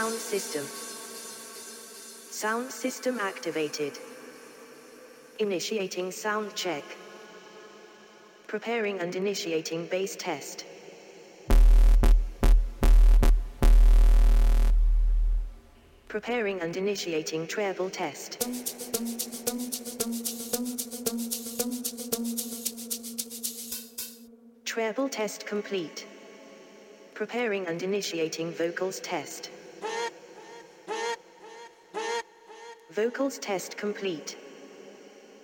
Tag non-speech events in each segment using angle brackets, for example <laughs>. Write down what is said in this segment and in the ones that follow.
sound system. Sound system activated. Initiating sound check. Preparing and initiating bass test. Preparing and initiating treble test. Treble test complete. Preparing and initiating vocals test. Vocals test complete.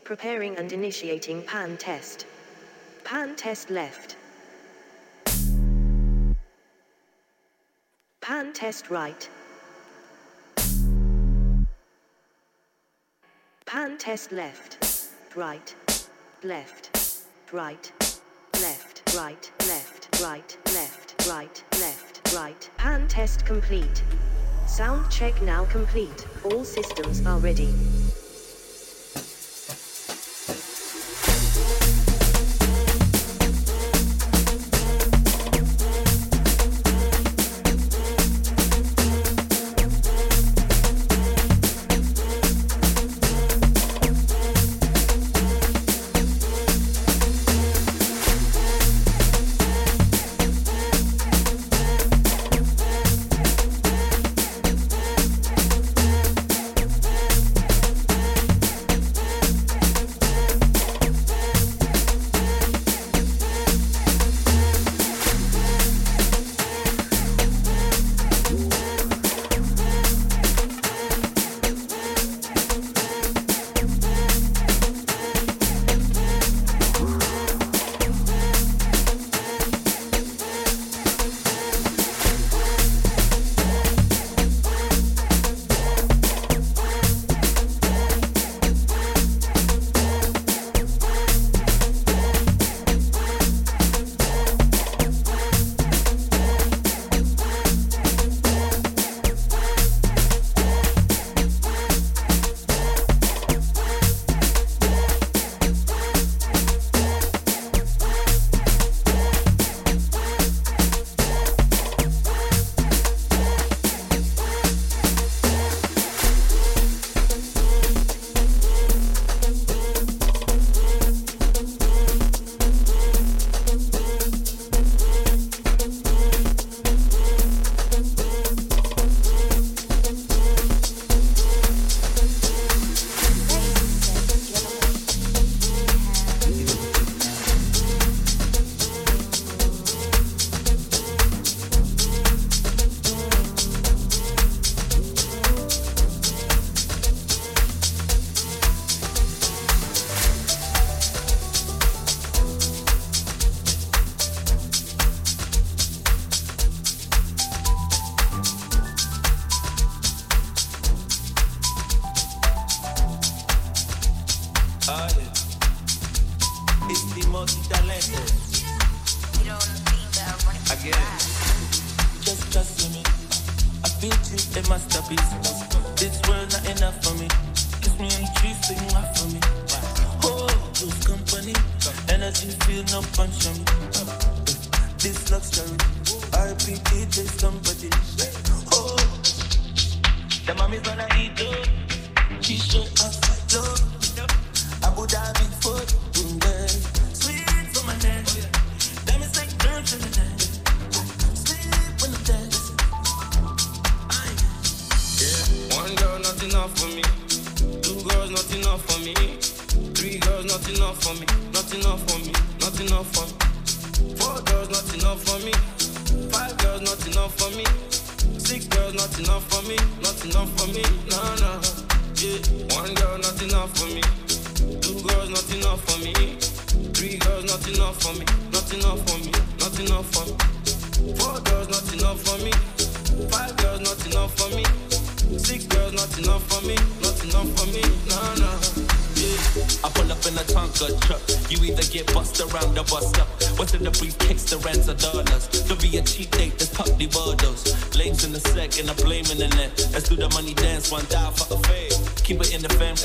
Preparing and initiating pan test. Pan test left. Pan test right. Pan test left. Right. Left. Right. Left. Right. Left. Right. Left. Right. Left. Right. Pan test complete. Sound check now complete. All systems are ready.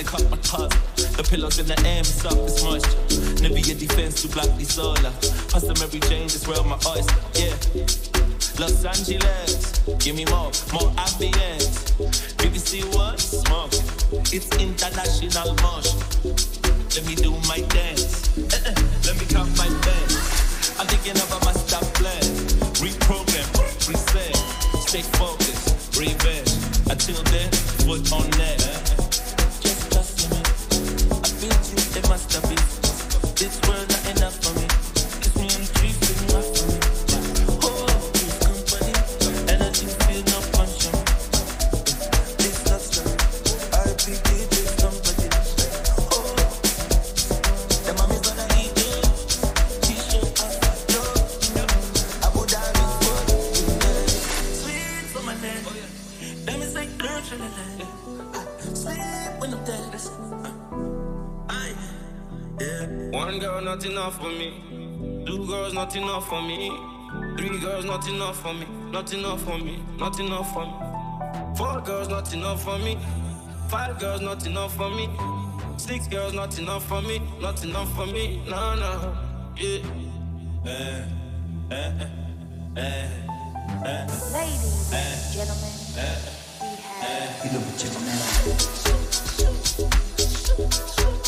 they cut my top. The pillows in the air, my soft is moist. Never your defense to block the solar. Custom every change Jane, that's where my eyes, yeah. Los Angeles, give me more, more ambience. BBC One, smoke. It's international motion. Let me do my dance. <laughs> Let me count my bands. I'm thinking of a master plan. Reprogram, reset, stay focused, revenge. Until then, foot on that. Me. I a masterpiece. This world for me. Two girls, not enough for me. Three girls, not enough for me. Not enough for me. Not enough for me. Four girls, not enough for me. Five girls, not enough for me. Six girls, not enough for me. Not enough for me. No, no. Yeah. Eh, eh, eh, eh, eh. Ladies and gentlemen, we have One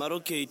Maruki y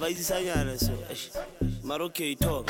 bayisanyana so. Maroke ito.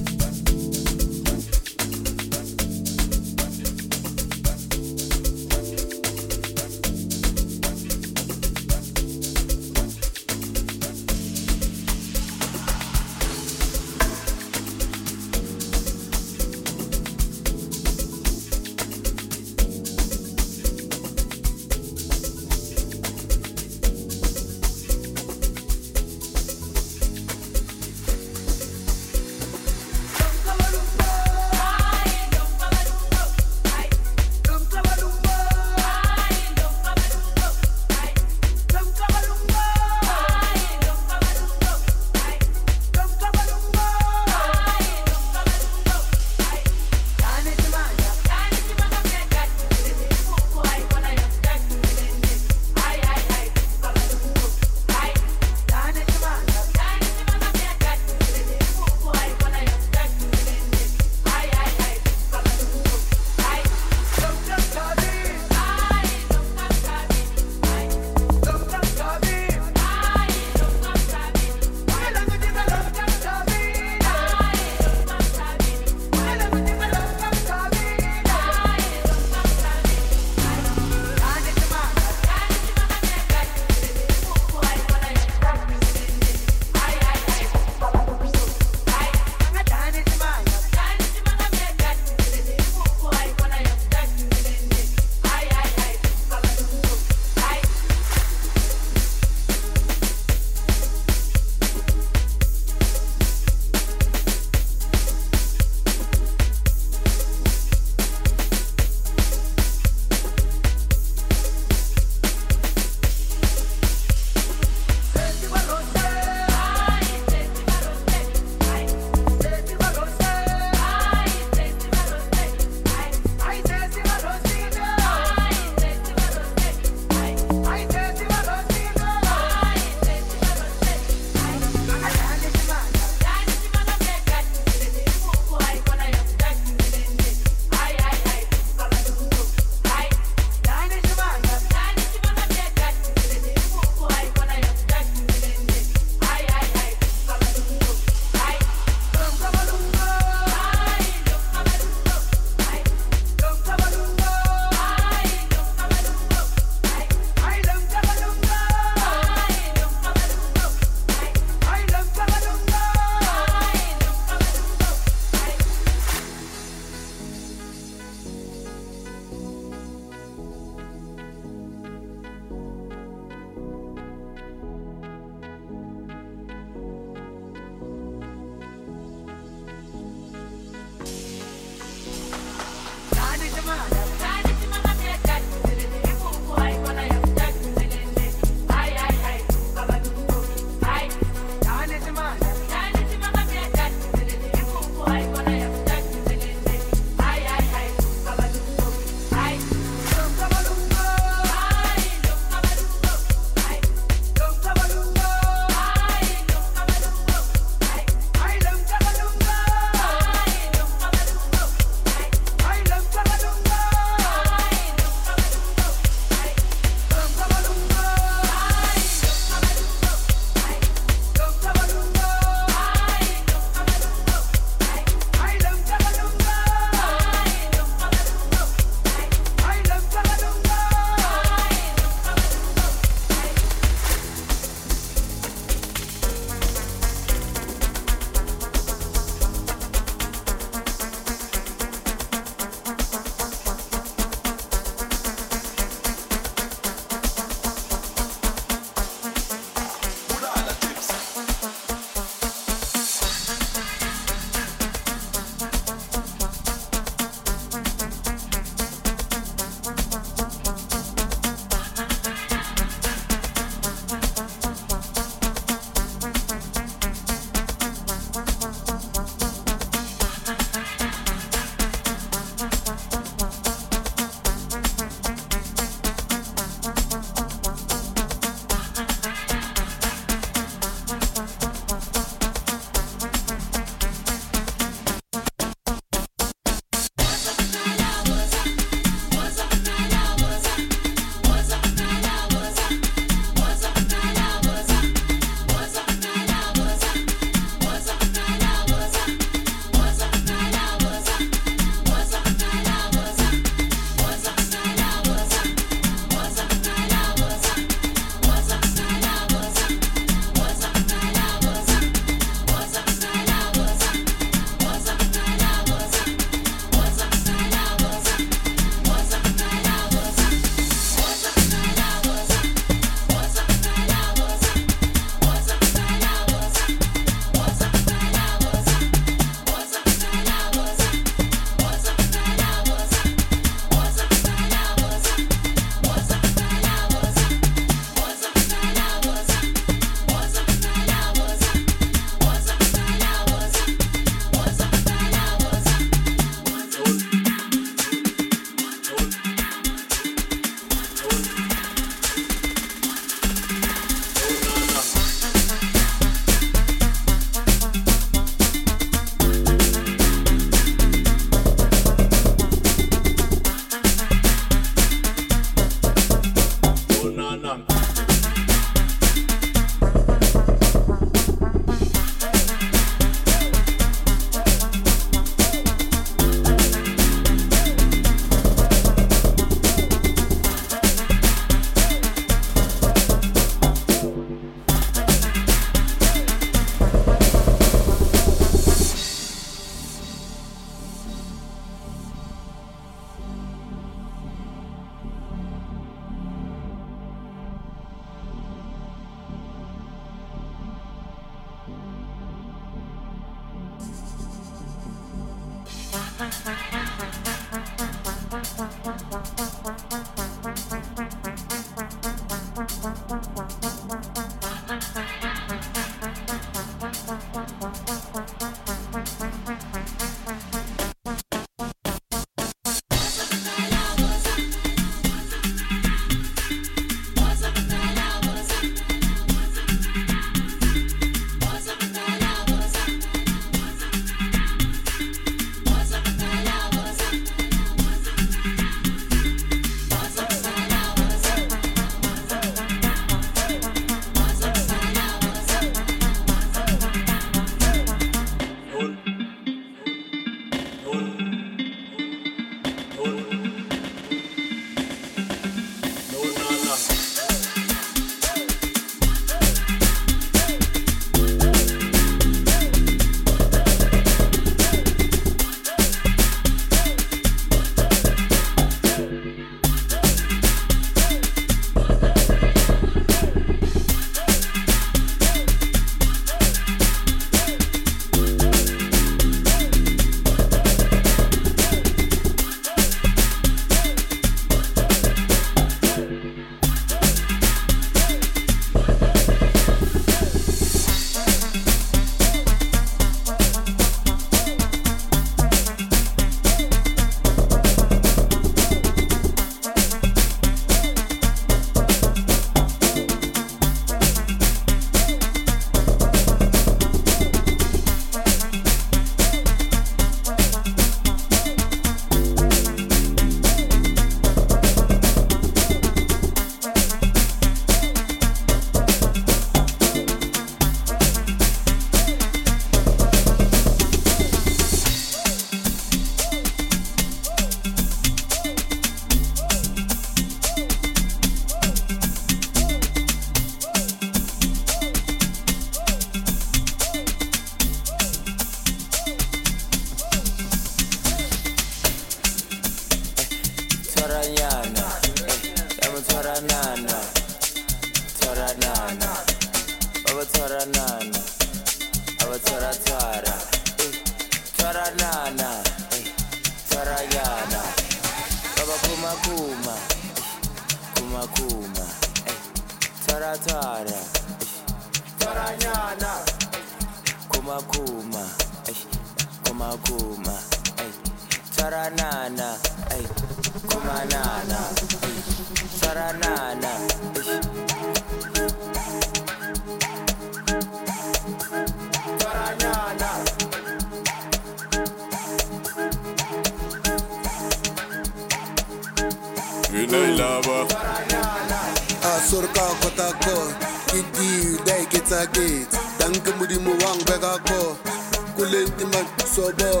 sober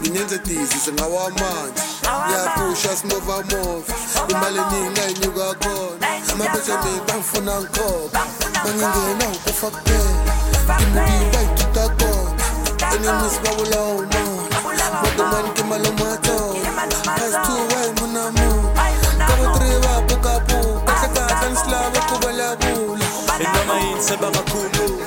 nginenze so ngawamanje ngiyapusha simova mova imali eningi ayinyuka kona amapheseningi bangifuna ngikhopha bangingena ukufa kuphela. Imbuti bayithuta kona enemis babulawa umona madomani ke malomatona pas two wayimunamuna kabo three bapukapuka kahlekahle nisilava kuvalabula inoma yini sebabakhumbula